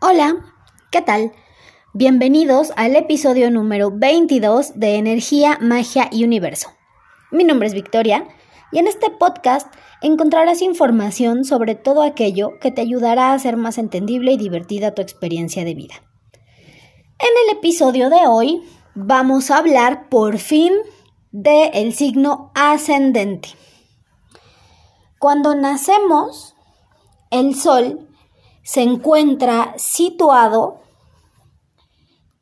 Hola, ¿qué tal? Bienvenidos al episodio número 22 de Energía, Magia y Universo. Mi nombre es Victoria y en este podcast encontrarás información sobre todo aquello que te ayudará a hacer más entendible y divertida tu experiencia de vida. En el episodio de hoy vamos a hablar por fin del el signo ascendente. Cuando nacemos, el Sol se encuentra situado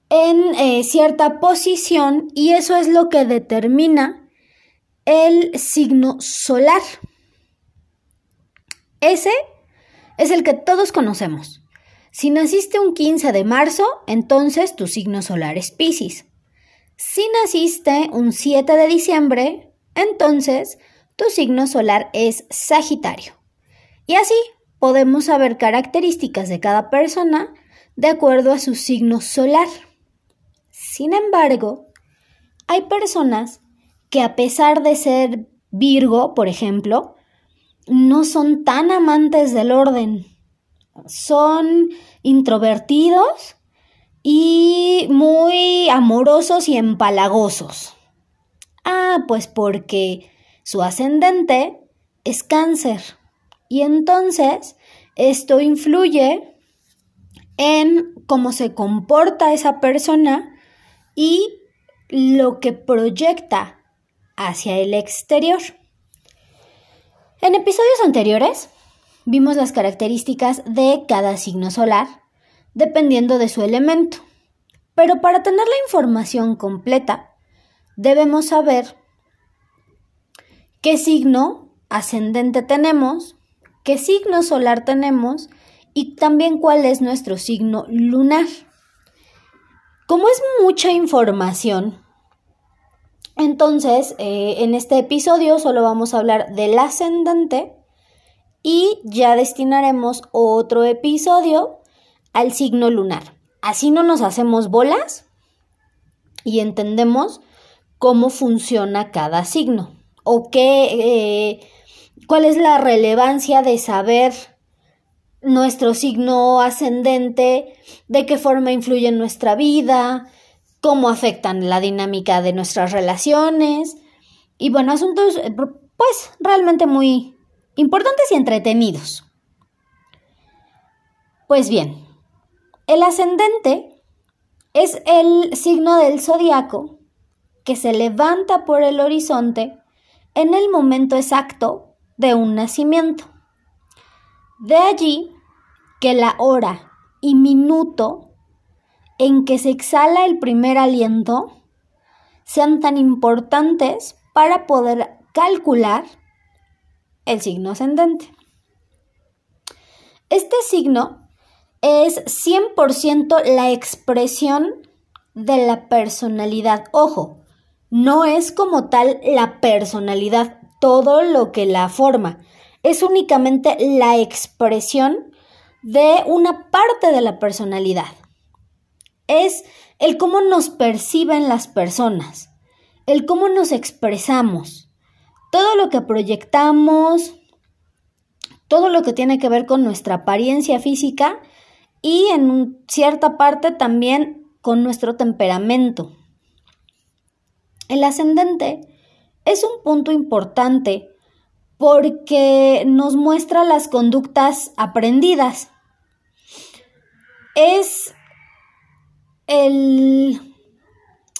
en eh, cierta posición y eso es lo que determina el signo solar. Ese es el que todos conocemos. Si naciste un 15 de marzo, entonces tu signo solar es Pisces. Si naciste un 7 de diciembre, entonces tu signo solar es Sagitario. Y así podemos saber características de cada persona de acuerdo a su signo solar. Sin embargo, hay personas que a pesar de ser Virgo, por ejemplo, no son tan amantes del orden. Son introvertidos y muy amorosos y empalagosos. Ah, pues porque su ascendente es cáncer. Y entonces esto influye en cómo se comporta esa persona y lo que proyecta hacia el exterior. En episodios anteriores vimos las características de cada signo solar dependiendo de su elemento. Pero para tener la información completa, debemos saber qué signo ascendente tenemos qué signo solar tenemos y también cuál es nuestro signo lunar. Como es mucha información, entonces eh, en este episodio solo vamos a hablar del ascendente y ya destinaremos otro episodio al signo lunar. Así no nos hacemos bolas y entendemos cómo funciona cada signo o qué eh, cuál es la relevancia de saber nuestro signo ascendente, de qué forma influye en nuestra vida, cómo afectan la dinámica de nuestras relaciones y bueno, asuntos eh, pues realmente muy importantes y entretenidos. Pues bien, el ascendente es el signo del zodiaco que se levanta por el horizonte en el momento exacto de un nacimiento. De allí que la hora y minuto en que se exhala el primer aliento sean tan importantes para poder calcular el signo ascendente. Este signo es 100% la expresión de la personalidad. Ojo, no es como tal la personalidad todo lo que la forma. Es únicamente la expresión de una parte de la personalidad. Es el cómo nos perciben las personas, el cómo nos expresamos, todo lo que proyectamos, todo lo que tiene que ver con nuestra apariencia física y en cierta parte también con nuestro temperamento. El ascendente es un punto importante porque nos muestra las conductas aprendidas. Es el,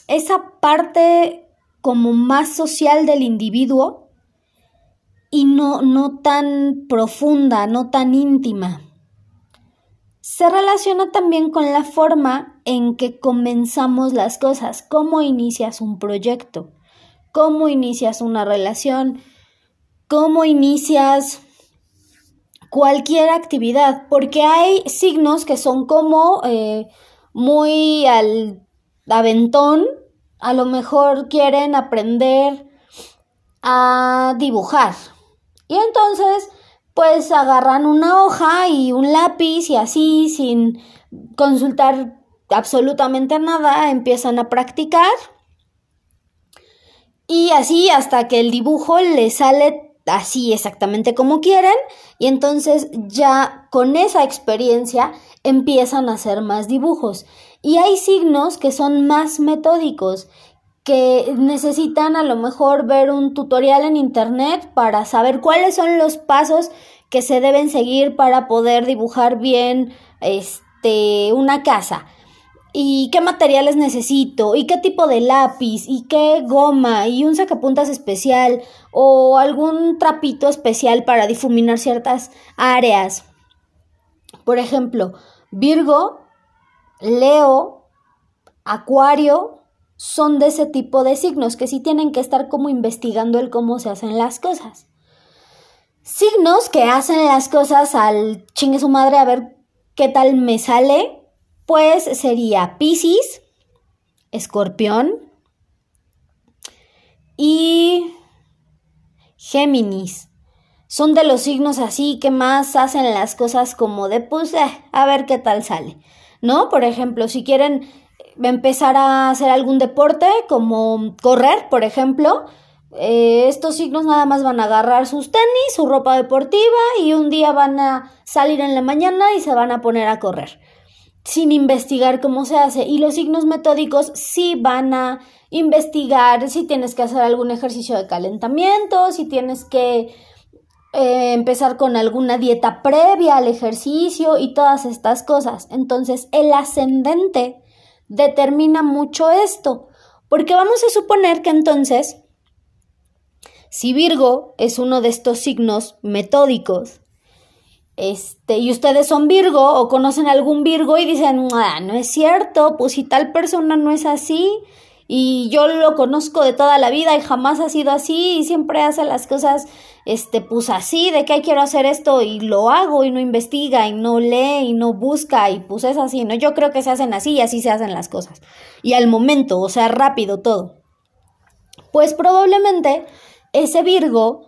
esa parte como más social del individuo y no, no tan profunda, no tan íntima. Se relaciona también con la forma en que comenzamos las cosas, cómo inicias un proyecto cómo inicias una relación, cómo inicias cualquier actividad, porque hay signos que son como eh, muy al aventón, a lo mejor quieren aprender a dibujar. Y entonces, pues agarran una hoja y un lápiz y así, sin consultar absolutamente nada, empiezan a practicar y así hasta que el dibujo le sale así exactamente como quieren y entonces ya con esa experiencia empiezan a hacer más dibujos. Y hay signos que son más metódicos, que necesitan a lo mejor ver un tutorial en internet para saber cuáles son los pasos que se deben seguir para poder dibujar bien este una casa y qué materiales necesito y qué tipo de lápiz y qué goma y un sacapuntas especial o algún trapito especial para difuminar ciertas áreas. Por ejemplo, Virgo, Leo, Acuario son de ese tipo de signos que sí tienen que estar como investigando el cómo se hacen las cosas. Signos que hacen las cosas al chingue su madre a ver qué tal me sale pues sería Pisces, Escorpión y Géminis. Son de los signos así que más hacen las cosas como de pues eh, a ver qué tal sale. ¿No? Por ejemplo, si quieren empezar a hacer algún deporte como correr, por ejemplo, eh, estos signos nada más van a agarrar sus tenis, su ropa deportiva y un día van a salir en la mañana y se van a poner a correr sin investigar cómo se hace. Y los signos metódicos sí van a investigar si tienes que hacer algún ejercicio de calentamiento, si tienes que eh, empezar con alguna dieta previa al ejercicio y todas estas cosas. Entonces, el ascendente determina mucho esto, porque vamos a suponer que entonces, si Virgo es uno de estos signos metódicos, este, y ustedes son Virgo o conocen algún Virgo y dicen, ah, no es cierto, pues si tal persona no es así y yo lo conozco de toda la vida y jamás ha sido así y siempre hace las cosas, este, pues así, de que quiero hacer esto y lo hago y no investiga y no lee y no busca y pues es así, ¿no? Yo creo que se hacen así y así se hacen las cosas. Y al momento, o sea, rápido todo. Pues probablemente ese Virgo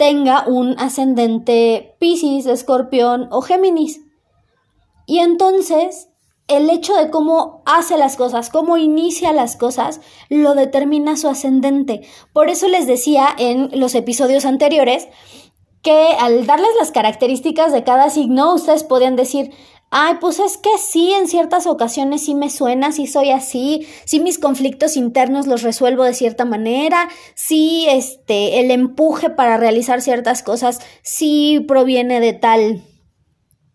tenga un ascendente Pisces, Escorpión o Géminis. Y entonces el hecho de cómo hace las cosas, cómo inicia las cosas, lo determina su ascendente. Por eso les decía en los episodios anteriores que al darles las características de cada signo, ustedes podían decir, Ay, pues es que sí, en ciertas ocasiones sí me suena, sí soy así, sí mis conflictos internos los resuelvo de cierta manera, sí este el empuje para realizar ciertas cosas sí proviene de tal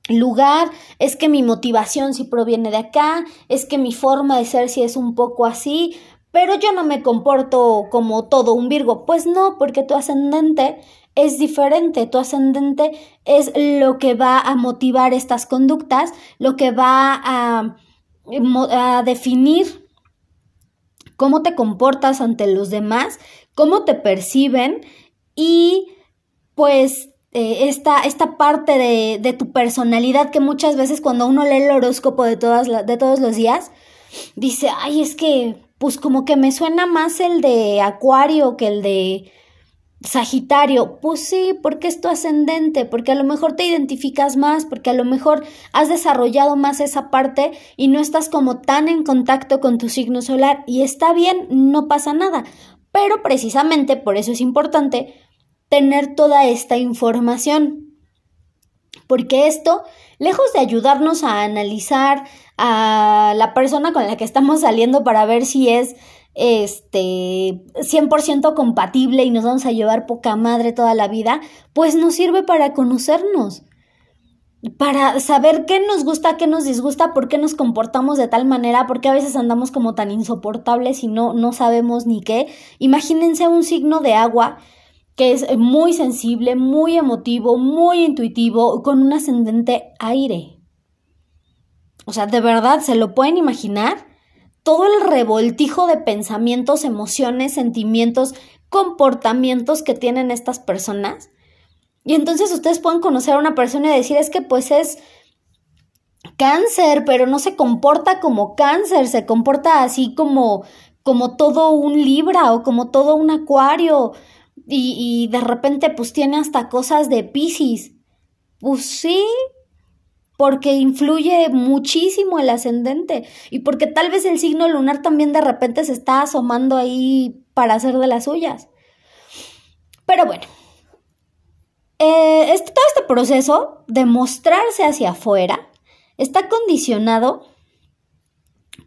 lugar, es que mi motivación sí proviene de acá, es que mi forma de ser sí es un poco así, pero yo no me comporto como todo un Virgo, pues no, porque tu ascendente es diferente. Tu ascendente es lo que va a motivar estas conductas, lo que va a, definir cómo te comportas ante los demás, cómo te perciben y pues eh, esta, esta, parte de, de, tu personalidad que muchas veces cuando uno lee el horóscopo de, todas de todos los días, dice, ay, es que pues como que me suena más el de Acuario que el de Sagitario, pues sí, porque es tu ascendente, porque a lo mejor te identificas más, porque a lo mejor has desarrollado más esa parte y no estás como tan en contacto con tu signo solar y está bien, no pasa nada. Pero precisamente por eso es importante tener toda esta información, porque esto, lejos de ayudarnos a analizar a la persona con la que estamos saliendo para ver si es este 100% compatible y nos vamos a llevar poca madre toda la vida, pues nos sirve para conocernos, para saber qué nos gusta, qué nos disgusta, por qué nos comportamos de tal manera, porque a veces andamos como tan insoportables y no, no sabemos ni qué. Imagínense un signo de agua que es muy sensible, muy emotivo, muy intuitivo, con un ascendente aire. O sea, ¿de verdad se lo pueden imaginar? todo el revoltijo de pensamientos, emociones, sentimientos, comportamientos que tienen estas personas. Y entonces ustedes pueden conocer a una persona y decir es que pues es cáncer, pero no se comporta como cáncer, se comporta así como, como todo un libra o como todo un acuario. Y, y de repente pues tiene hasta cosas de Pisces. Pues sí, porque influye muchísimo el ascendente y porque tal vez el signo lunar también de repente se está asomando ahí para hacer de las suyas. Pero bueno, eh, este, todo este proceso de mostrarse hacia afuera está condicionado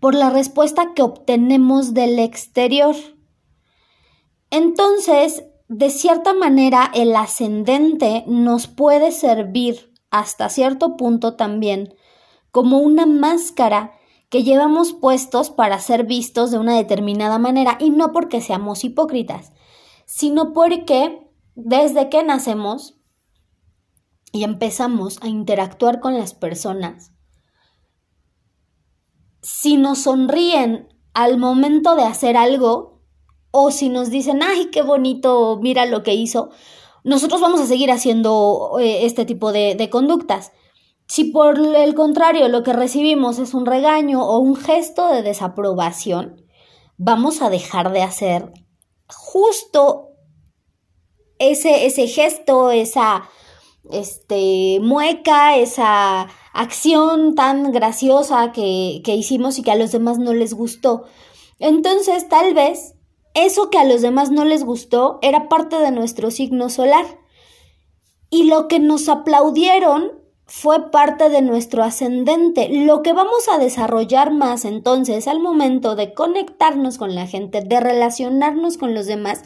por la respuesta que obtenemos del exterior. Entonces, de cierta manera, el ascendente nos puede servir hasta cierto punto también como una máscara que llevamos puestos para ser vistos de una determinada manera y no porque seamos hipócritas, sino porque desde que nacemos y empezamos a interactuar con las personas, si nos sonríen al momento de hacer algo o si nos dicen, ay, qué bonito, mira lo que hizo, nosotros vamos a seguir haciendo eh, este tipo de, de conductas. Si por el contrario lo que recibimos es un regaño o un gesto de desaprobación, vamos a dejar de hacer justo ese, ese gesto, esa este, mueca, esa acción tan graciosa que, que hicimos y que a los demás no les gustó. Entonces, tal vez eso que a los demás no les gustó era parte de nuestro signo solar. Y lo que nos aplaudieron fue parte de nuestro ascendente. Lo que vamos a desarrollar más entonces al momento de conectarnos con la gente, de relacionarnos con los demás,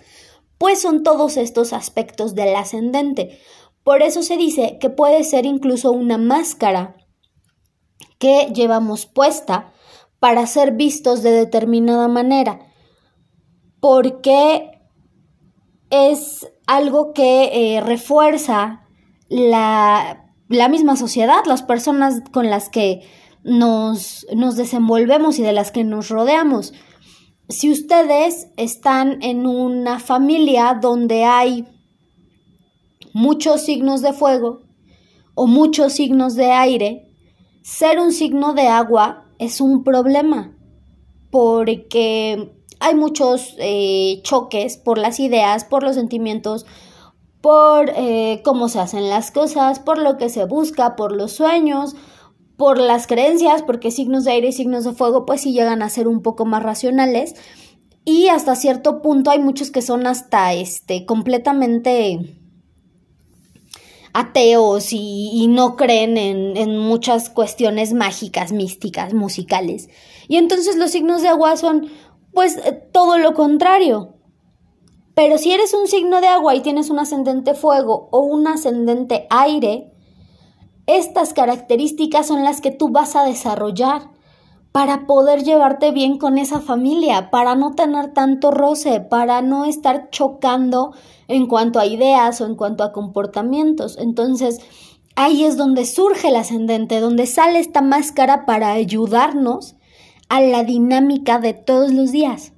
pues son todos estos aspectos del ascendente. Por eso se dice que puede ser incluso una máscara que llevamos puesta para ser vistos de determinada manera, porque es algo que eh, refuerza la la misma sociedad, las personas con las que nos, nos desenvolvemos y de las que nos rodeamos. Si ustedes están en una familia donde hay muchos signos de fuego o muchos signos de aire, ser un signo de agua es un problema porque hay muchos eh, choques por las ideas, por los sentimientos, por eh, cómo se hacen las cosas, por lo que se busca, por los sueños, por las creencias, porque signos de aire y signos de fuego pues sí llegan a ser un poco más racionales y hasta cierto punto hay muchos que son hasta este completamente ateos y, no creen en, en, muchas cuestiones mágicas, místicas, musicales. Y entonces los signos de agua son pues todo lo contrario. Pero si eres un signo de agua y tienes un ascendente fuego o un ascendente aire, estas características son las que tú vas a desarrollar para poder llevarte bien con esa familia, para no tener tanto roce, para no estar chocando en cuanto a ideas o en cuanto a comportamientos. Entonces, ahí es donde surge el ascendente, donde sale esta máscara para ayudarnos a la dinámica de todos los días.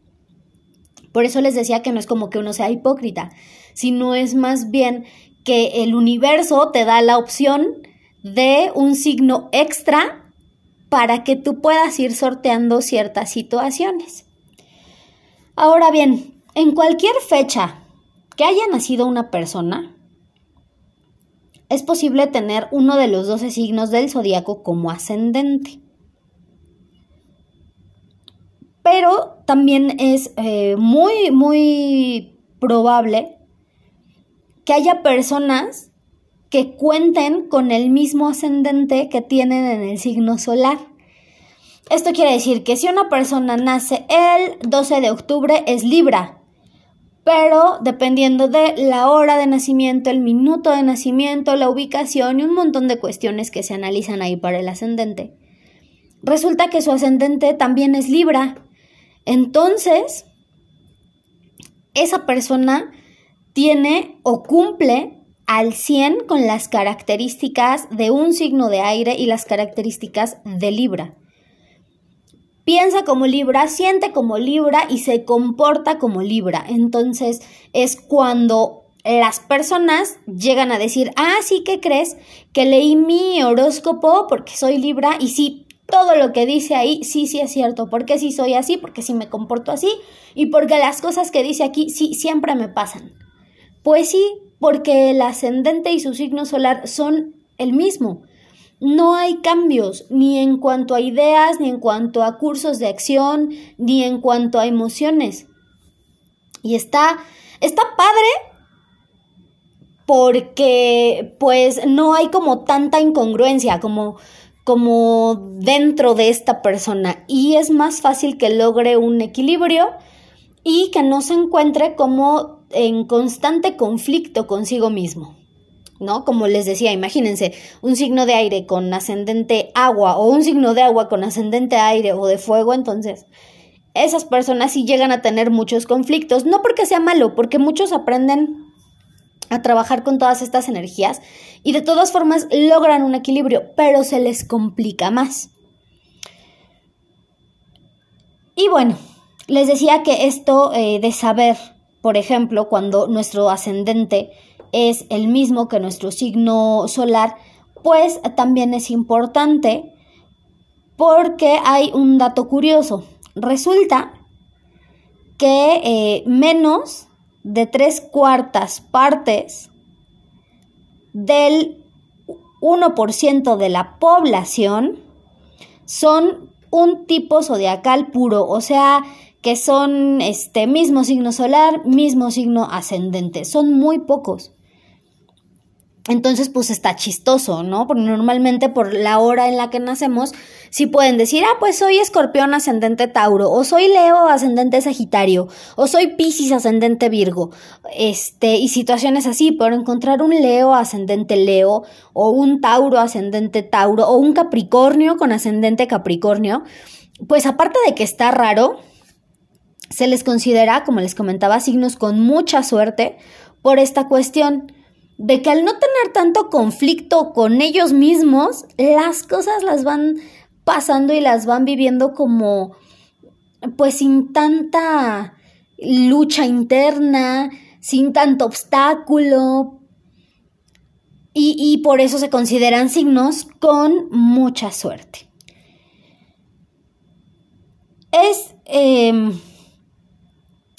Por eso les decía que no es como que uno sea hipócrita, sino es más bien que el universo te da la opción de un signo extra para que tú puedas ir sorteando ciertas situaciones. Ahora bien, en cualquier fecha que haya nacido una persona, es posible tener uno de los 12 signos del zodiaco como ascendente. Pero también es eh, muy, muy probable que haya personas que cuenten con el mismo ascendente que tienen en el signo solar. Esto quiere decir que si una persona nace el 12 de octubre es Libra, pero dependiendo de la hora de nacimiento, el minuto de nacimiento, la ubicación y un montón de cuestiones que se analizan ahí para el ascendente, resulta que su ascendente también es Libra entonces, esa persona tiene o cumple al 100 con las características de un signo de aire y las características de Libra. Piensa como Libra, siente como Libra y se comporta como Libra. Entonces es cuando las personas llegan a decir, ah, sí, ¿qué crees? Que leí mi horóscopo porque soy Libra y sí, todo lo que dice ahí sí, sí es cierto. Porque si soy así, porque si me comporto así y porque las cosas que dice aquí sí siempre me pasan. Pues sí, porque el ascendente y su signo solar son el mismo. No hay cambios ni en cuanto a ideas, ni en cuanto a cursos de acción, ni en cuanto a emociones. Y está, está padre porque pues no hay como tanta incongruencia como como dentro de esta persona y es más fácil que logre un equilibrio y que no se encuentre como en constante conflicto consigo mismo. ¿No? Como les decía, imagínense un signo de aire con ascendente agua o un signo de agua con ascendente aire o de fuego, entonces esas personas sí llegan a tener muchos conflictos, no porque sea malo, porque muchos aprenden a trabajar con todas estas energías y de todas formas logran un equilibrio, pero se les complica más. Y bueno, les decía que esto eh, de saber, por ejemplo, cuando nuestro ascendente es el mismo que nuestro signo solar, pues también es importante porque hay un dato curioso. Resulta que eh, menos de tres cuartas partes del 1% de la población son un tipo zodiacal puro, o sea, que son este mismo signo solar, mismo signo ascendente, son muy pocos. Entonces, pues está chistoso, ¿no? Porque normalmente por la hora en la que nacemos, sí pueden decir, ah, pues soy escorpión ascendente Tauro, o soy Leo ascendente Sagitario, o soy Piscis ascendente Virgo, este, y situaciones así, pero encontrar un Leo ascendente Leo, o un Tauro ascendente Tauro, o un Capricornio con ascendente Capricornio, pues aparte de que está raro, se les considera, como les comentaba, signos con mucha suerte por esta cuestión de que al no tener tanto conflicto con ellos mismos, las cosas las van pasando y las van viviendo como, pues sin tanta lucha interna, sin tanto obstáculo. Y, por eso se consideran signos con mucha suerte. Es em,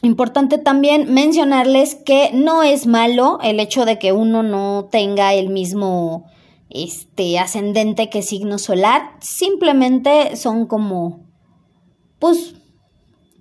Importante también mencionarles que no es malo el hecho de que uno no tenga el mismo este ascendente que signo solar, simplemente son como pues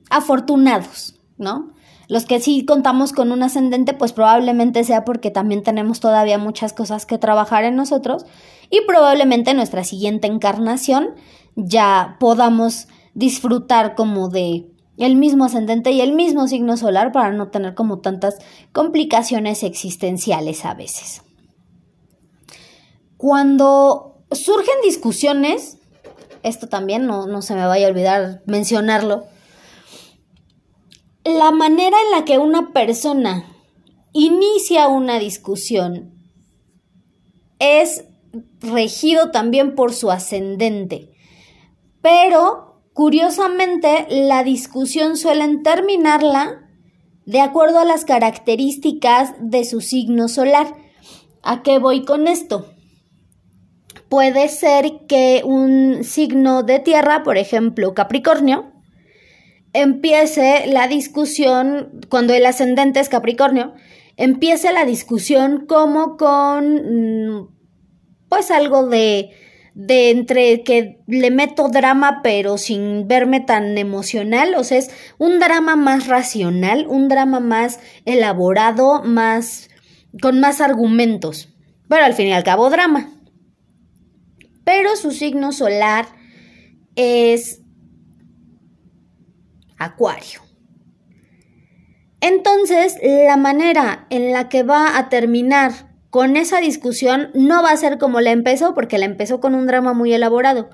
afortunados, ¿no? Los que sí contamos con un ascendente, pues probablemente sea porque también tenemos todavía muchas cosas que trabajar en nosotros y probablemente nuestra siguiente encarnación ya podamos disfrutar como de el mismo ascendente y el mismo signo solar para no tener como tantas complicaciones existenciales a veces. Cuando surgen discusiones, esto también no, no se me vaya a olvidar mencionarlo, la manera en la que una persona inicia una discusión es regido también por su ascendente, pero Curiosamente, la discusión suelen terminarla de acuerdo a las características de su signo solar. ¿A qué voy con esto? Puede ser que un signo de tierra, por ejemplo Capricornio, empiece la discusión, cuando el ascendente es Capricornio, empiece la discusión como con, mm, pues algo de de entre que le meto drama pero sin verme tan emocional, o sea, es un drama más racional, un drama más elaborado, más con más argumentos, pero al fin y al cabo drama. Pero su signo solar es Acuario. Entonces, la manera en la que va a terminar con esa discusión no va a ser como la empezó, porque la empezó con un drama muy elaborado.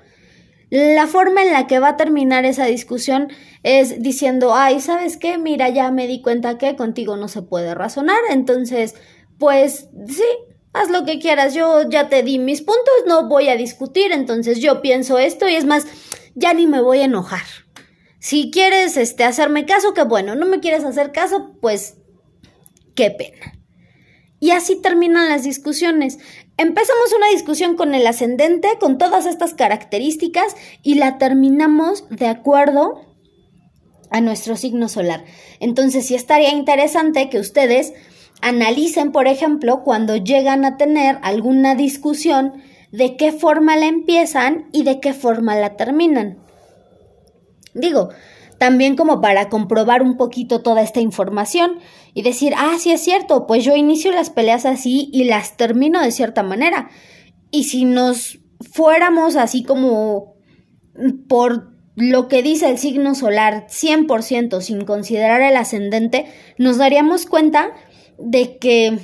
La forma en la que va a terminar esa discusión es diciendo, ay, ¿sabes qué? Mira, ya me di cuenta que contigo no se puede razonar, entonces, pues sí, haz lo que quieras, yo ya te di mis puntos, no voy a discutir, entonces yo pienso esto y es más, ya ni me voy a enojar. Si quieres este, hacerme caso, qué bueno, no me quieres hacer caso, pues qué pena. Y así terminan las discusiones. Empezamos una discusión con el ascendente, con todas estas características, y la terminamos de acuerdo a nuestro signo solar. Entonces sí estaría interesante que ustedes analicen, por ejemplo, cuando llegan a tener alguna discusión, de qué forma la empiezan y de qué forma la terminan. Digo, también como para comprobar un poquito toda esta información y decir, ah, sí es cierto, pues yo inicio las peleas así y las termino de cierta manera. Y si nos fuéramos así como por lo que dice el signo solar 100% sin considerar el ascendente, nos daríamos cuenta de que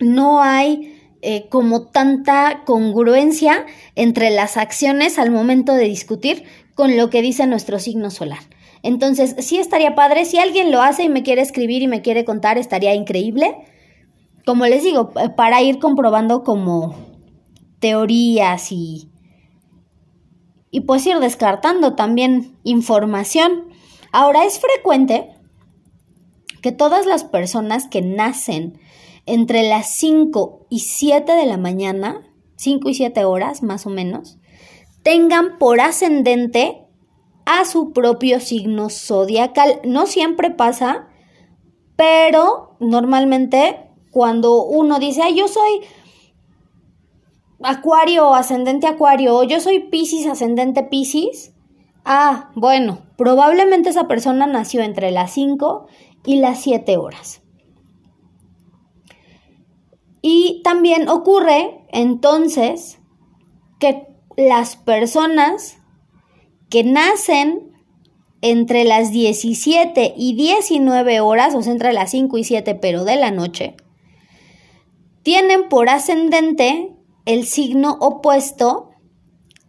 no hay eh, como tanta congruencia entre las acciones al momento de discutir con lo que dice nuestro signo solar. Entonces, sí estaría padre, si alguien lo hace y me quiere escribir y me quiere contar, estaría increíble. Como les digo, para ir comprobando como teorías y, y pues ir descartando también información. Ahora es frecuente que todas las personas que nacen entre las 5 y 7 de la mañana, 5 y 7 horas más o menos, tengan por ascendente a su propio signo zodiacal. No siempre pasa, pero normalmente cuando uno dice, ay, yo soy Acuario ascendente Acuario, o yo soy Pisces ascendente Pisces, ah, bueno, probablemente esa persona nació entre las 5 y las 7 horas. Y también ocurre entonces que las personas que nacen entre las 17 y 19 horas, o sea, entre las 5 y 7, pero de la noche, tienen por ascendente el signo opuesto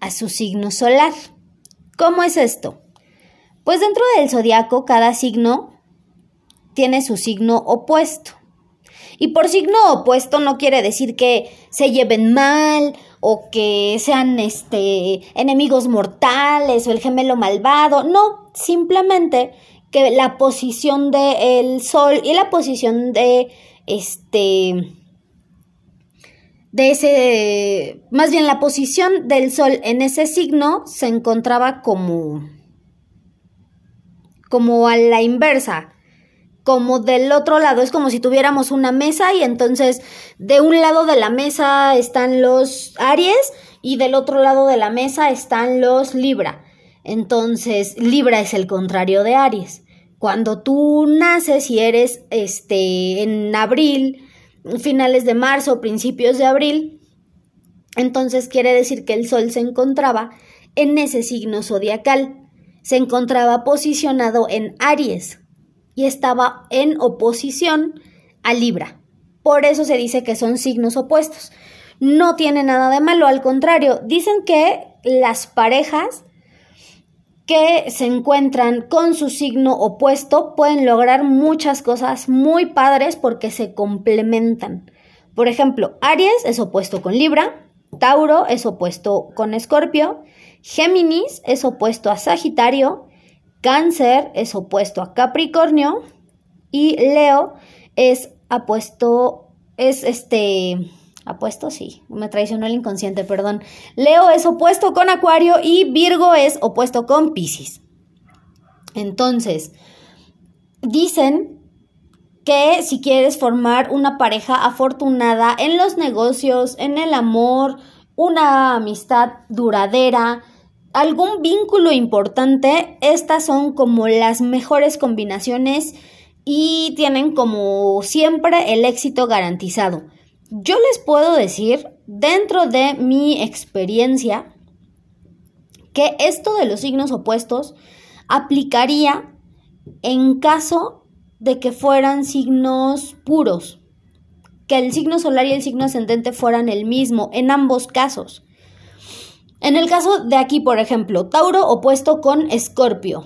a su signo solar. ¿Cómo es esto? Pues dentro del zodiaco cada signo tiene su signo opuesto. Y por signo opuesto no quiere decir que se lleven mal o que sean este enemigos mortales o el gemelo malvado, no, simplemente que la posición del sol y la posición de este de ese más bien la posición del sol en ese signo se encontraba como como a la inversa como del otro lado, es como si tuviéramos una mesa y entonces de un lado de la mesa están los Aries y del otro lado de la mesa están los Libra. Entonces, Libra es el contrario de Aries. Cuando tú naces y eres este en abril, finales de marzo, principios de abril, entonces quiere decir que el sol se encontraba en ese signo zodiacal. Se encontraba posicionado en Aries, y estaba en oposición a Libra. Por eso se dice que son signos opuestos. No tiene nada de malo, al contrario, dicen que las parejas que se encuentran con su signo opuesto pueden lograr muchas cosas muy padres porque se complementan. Por ejemplo, Aries es opuesto con Libra, Tauro es opuesto con Escorpio, Géminis es opuesto a Sagitario Cáncer es opuesto a Capricornio y Leo es apuesto, es este, apuesto, sí, me traicionó el inconsciente, perdón. Leo es opuesto con Acuario y Virgo es opuesto con Pisces. Entonces, dicen que si quieres formar una pareja afortunada en los negocios, en el amor, una amistad duradera, algún vínculo importante, estas son como las mejores combinaciones y tienen como siempre el éxito garantizado. Yo les puedo decir, dentro de mi experiencia, que esto de los signos opuestos aplicaría en caso de que fueran signos puros, que el signo solar y el signo ascendente fueran el mismo en ambos casos. En el caso de aquí, por ejemplo, Tauro opuesto con Escorpio.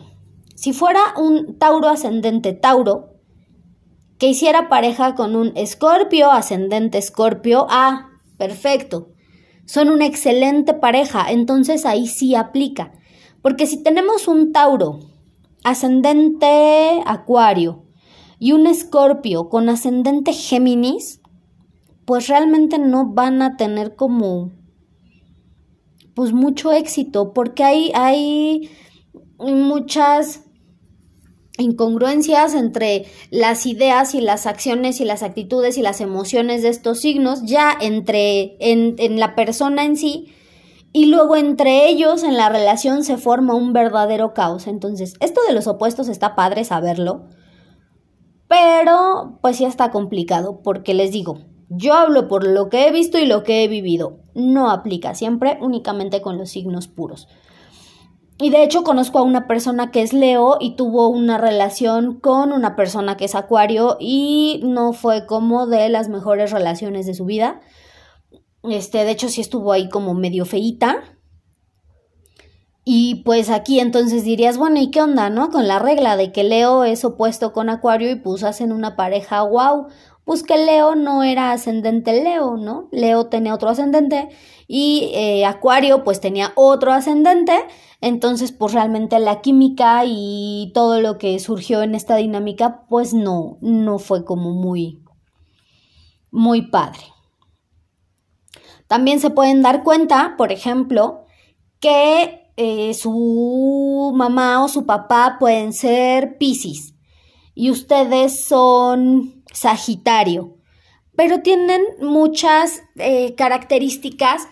Si fuera un Tauro ascendente Tauro, que hiciera pareja con un Escorpio ascendente Escorpio, ah, perfecto. Son una excelente pareja, entonces ahí sí aplica. Porque si tenemos un Tauro ascendente Acuario y un Escorpio con ascendente Géminis, pues realmente no van a tener como pues mucho éxito, porque hay, hay muchas incongruencias entre las ideas y las acciones y las actitudes y las emociones de estos signos, ya entre en, la persona en sí, y luego entre ellos en la relación se forma un verdadero caos. Entonces, esto de los opuestos está padre saberlo, pero pues ya está complicado, porque les digo, yo hablo por lo que he visto y lo que he vivido. No aplica siempre únicamente con los signos puros. Y de hecho conozco a una persona que es Leo y tuvo una relación con una persona que es Acuario y no fue como de las mejores relaciones de su vida. Este, de hecho sí estuvo ahí como medio feíta. Y pues aquí entonces dirías, bueno, ¿y qué onda, no? Con la regla de que Leo es opuesto con Acuario y pues hacen una pareja, wow. Pues que Leo no era ascendente Leo, ¿no? Leo tenía otro ascendente y eh, Acuario pues tenía otro ascendente. Entonces pues realmente la química y todo lo que surgió en esta dinámica pues no, no fue como muy, muy padre. También se pueden dar cuenta, por ejemplo, que eh, su mamá o su papá pueden ser Piscis y ustedes son Sagitario, pero tienen muchas eh, características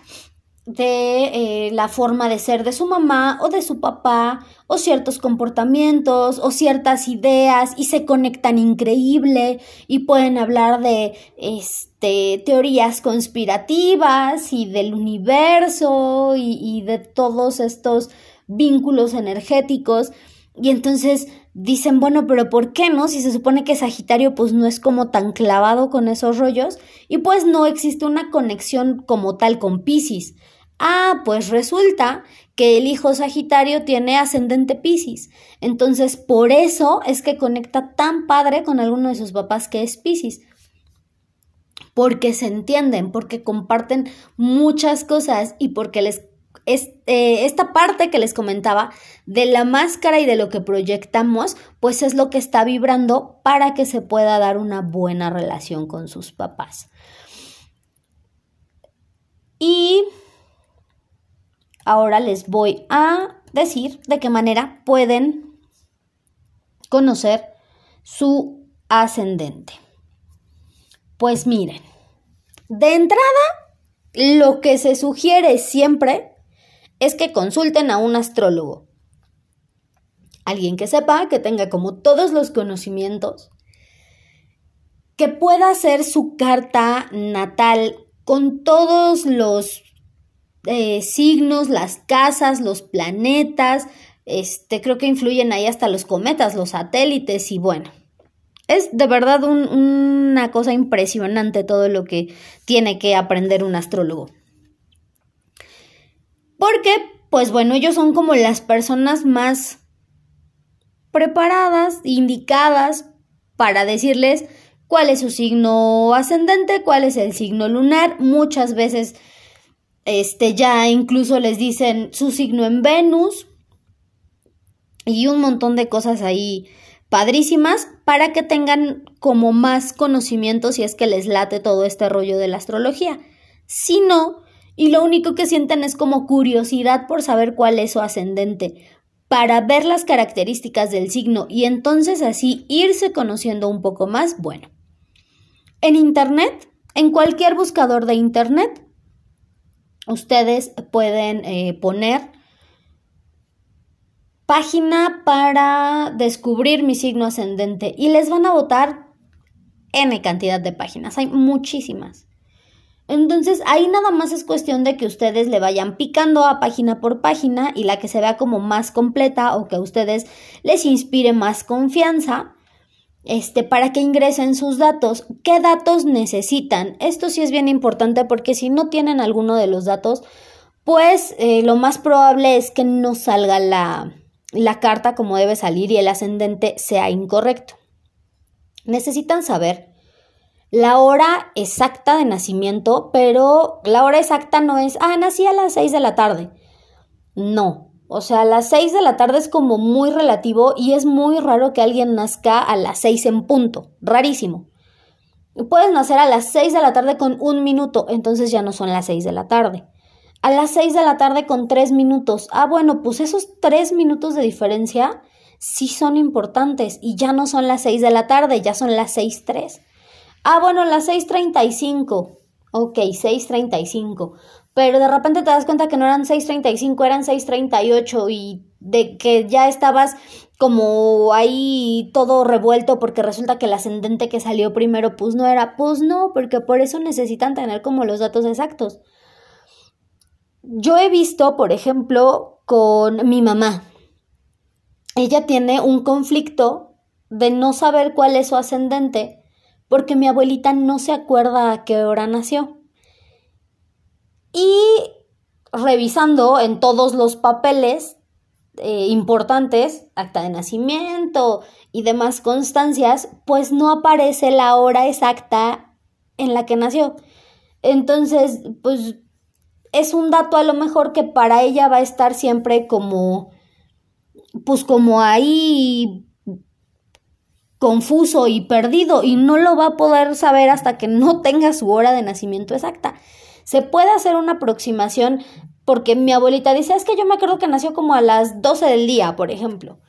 de eh, la forma de ser de su mamá o de su papá o ciertos comportamientos o ciertas ideas y se conectan increíble y pueden hablar de este, teorías conspirativas y del universo y, y de todos estos vínculos energéticos. Y entonces dicen, bueno, pero ¿por qué no? Si se supone que Sagitario pues no es como tan clavado con esos rollos y pues no existe una conexión como tal con Pisces. Ah, pues resulta que el hijo Sagitario tiene ascendente Piscis. Entonces, por eso es que conecta tan padre con alguno de sus papás que es Piscis. Porque se entienden, porque comparten muchas cosas y porque les eh, esta parte que les comentaba de la máscara y de lo que proyectamos, pues es lo que está vibrando para que se pueda dar una buena relación con sus papás. Y Ahora les voy a decir de qué manera pueden conocer su ascendente. Pues miren, de entrada, lo que se sugiere siempre es que consulten a un astrólogo. Alguien que sepa, que tenga como todos los conocimientos, que pueda hacer su carta natal con todos los eh, signos, las casas, los planetas, este, creo que influyen ahí hasta los cometas, los satélites y bueno. Es de verdad una cosa impresionante todo lo que tiene que aprender un astrólogo. Porque, pues bueno, ellos son como las personas más preparadas, indicadas para decirles cuál es su signo ascendente, cuál es el signo lunar. Muchas veces este, ya incluso les dicen su signo en Venus y un montón de cosas ahí padrísimas para que tengan como más conocimiento si es que les late todo este rollo de la astrología. Si no, y lo único que sienten es como curiosidad por saber cuál es su ascendente, para ver las características del signo y entonces así irse conociendo un poco más, bueno. En Internet, en cualquier buscador de Internet, ustedes pueden eh, poner página para descubrir mi signo ascendente y les van a votar N cantidad de páginas, hay muchísimas. Entonces ahí nada más es cuestión de que ustedes le vayan picando a página por página y la que se vea como más completa o que a ustedes les inspire más confianza este, para que ingresen sus datos. ¿Qué datos necesitan? Esto sí es bien importante porque si no tienen alguno de los datos, pues eh, lo más probable es que no salga la, la carta como debe salir y el ascendente sea incorrecto. Necesitan saber la hora exacta de nacimiento, pero la hora exacta no es, ah, nací a las 6 de la tarde. No, o sea, las 6 de la tarde es como muy relativo y es muy raro que alguien nazca a las 6 en punto. Rarísimo. Puedes nacer a las 6 de la tarde con un minuto, entonces ya no son las 6 de la tarde. A las 6 de la tarde con 3 minutos. Ah, bueno, pues esos 3 minutos de diferencia sí son importantes y ya no son las 6 de la tarde, ya son las 6.3. Ah, bueno, las 6.35. Ok, 6.35 pero de repente te das cuenta que no eran 6.35, eran 6.38 y de que ya estabas como ahí todo revuelto porque resulta que el ascendente que salió primero pues no era, pues no, porque por eso necesitan tener como los datos exactos. Yo he visto, por ejemplo, con mi mamá. Ella tiene un conflicto de no saber cuál es su ascendente porque mi abuelita no se acuerda a qué hora nació. Y revisando en todos los papeles eh, importantes, acta de nacimiento y demás constancias, pues no aparece la hora exacta en la que nació. Entonces, pues es un dato a lo mejor que para ella va a estar siempre como, pues como ahí confuso y perdido y no lo va a poder saber hasta que no tenga su hora de nacimiento exacta. Se puede hacer una aproximación porque mi abuelita dice, es que yo me acuerdo que nació como a las 12 del día, por ejemplo.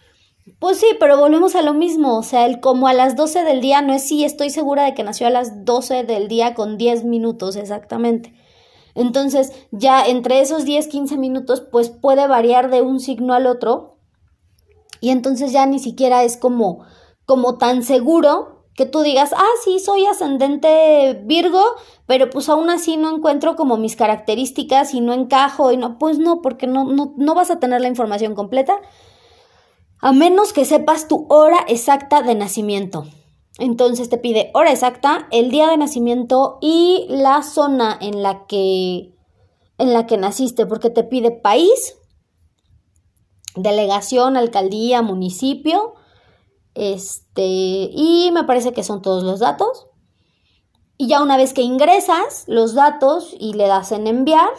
Pues sí, pero volvemos a lo mismo, o sea, el como a las 12 del día no es sí, estoy segura de que nació a las 12 del día con 10 minutos exactamente. Entonces, ya entre esos 10, 15 minutos, pues puede variar de un signo al otro. Y entonces ya ni siquiera es como, como tan seguro que tú digas, ah, sí, soy ascendente Virgo, pero pues aún así no encuentro como mis características y no encajo y no, pues no, porque no, no, no vas a tener la información completa, a menos que sepas tu hora exacta de nacimiento. Entonces te pide hora exacta, el día de nacimiento y la zona en la que en la que naciste, porque te pide país, delegación, alcaldía, municipio, este, y me parece que son todos los datos. Y ya una vez que ingresas los datos y le das en enviar,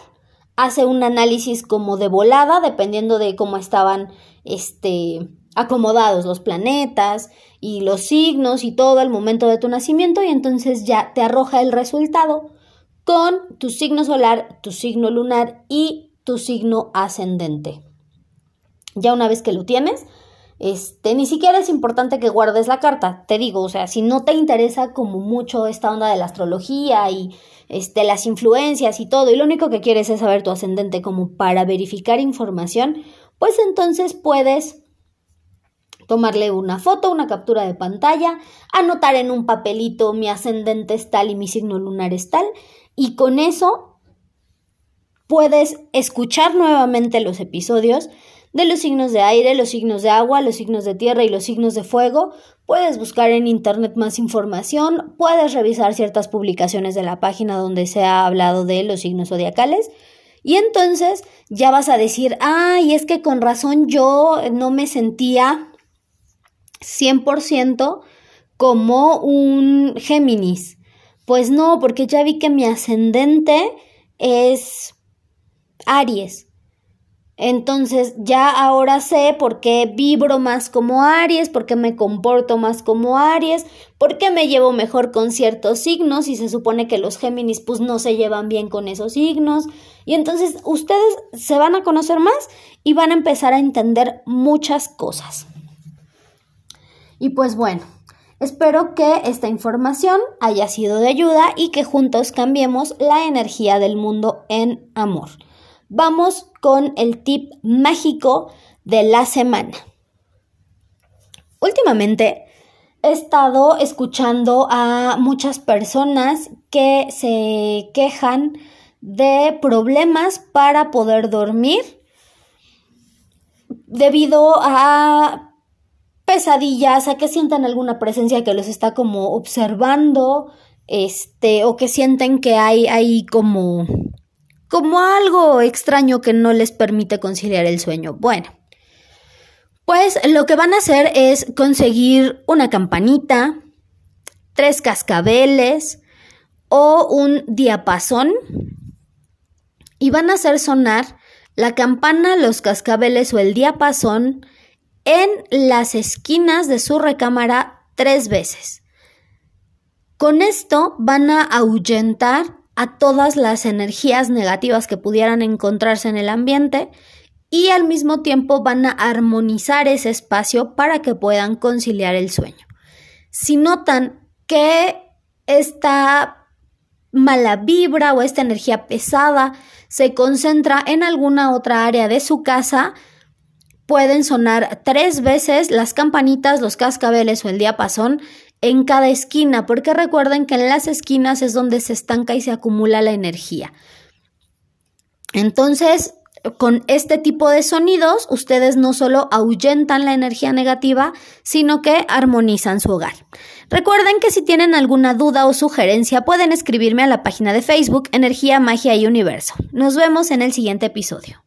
hace un análisis como de volada, dependiendo de cómo estaban este, acomodados los planetas y los signos y todo al momento de tu nacimiento, y entonces ya te arroja el resultado con tu signo solar, tu signo lunar y tu signo ascendente. Ya una vez que lo tienes, este, ni siquiera es importante que guardes la carta, te digo, o sea, si no te interesa como mucho esta onda de la astrología y este, las influencias y todo, y lo único que quieres es saber tu ascendente como para verificar información, pues entonces puedes tomarle una foto, una captura de pantalla, anotar en un papelito mi ascendente es tal y mi signo lunar es tal, y con eso puedes escuchar nuevamente los episodios de los signos de aire, los signos de agua, los signos de tierra y los signos de fuego. Puedes buscar en internet más información, puedes revisar ciertas publicaciones de la página donde se ha hablado de los signos zodiacales. Y entonces ya vas a decir, ay, es que con razón yo no me sentía 100% como un Géminis. Pues no, porque ya vi que mi ascendente es Aries. Entonces ya ahora sé por qué vibro más como Aries, por qué me comporto más como Aries, por qué me llevo mejor con ciertos signos y se supone que los Géminis pues no se llevan bien con esos signos. Y entonces ustedes se van a conocer más y van a empezar a entender muchas cosas. Y pues bueno, espero que esta información haya sido de ayuda y que juntos cambiemos la energía del mundo en amor. Vamos con el tip mágico de la semana. Últimamente he estado escuchando a muchas personas que se quejan de problemas para poder dormir debido a pesadillas, a que sientan alguna presencia que los está como observando, este, o que sienten que hay ahí como como algo extraño que no les permite conciliar el sueño. Bueno, pues lo que van a hacer es conseguir una campanita, tres cascabeles o un diapasón y van a hacer sonar la campana, los cascabeles o el diapasón en las esquinas de su recámara tres veces. Con esto van a ahuyentar a todas las energías negativas que pudieran encontrarse en el ambiente y al mismo tiempo van a armonizar ese espacio para que puedan conciliar el sueño. Si notan que esta mala vibra o esta energía pesada se concentra en alguna otra área de su casa, pueden sonar tres veces las campanitas, los cascabeles o el diapasón en cada esquina, porque recuerden que en las esquinas es donde se estanca y se acumula la energía. Entonces, con este tipo de sonidos, ustedes no solo ahuyentan la energía negativa, sino que armonizan su hogar. Recuerden que si tienen alguna duda o sugerencia, pueden escribirme a la página de Facebook Energía, Magia y Universo. Nos vemos en el siguiente episodio.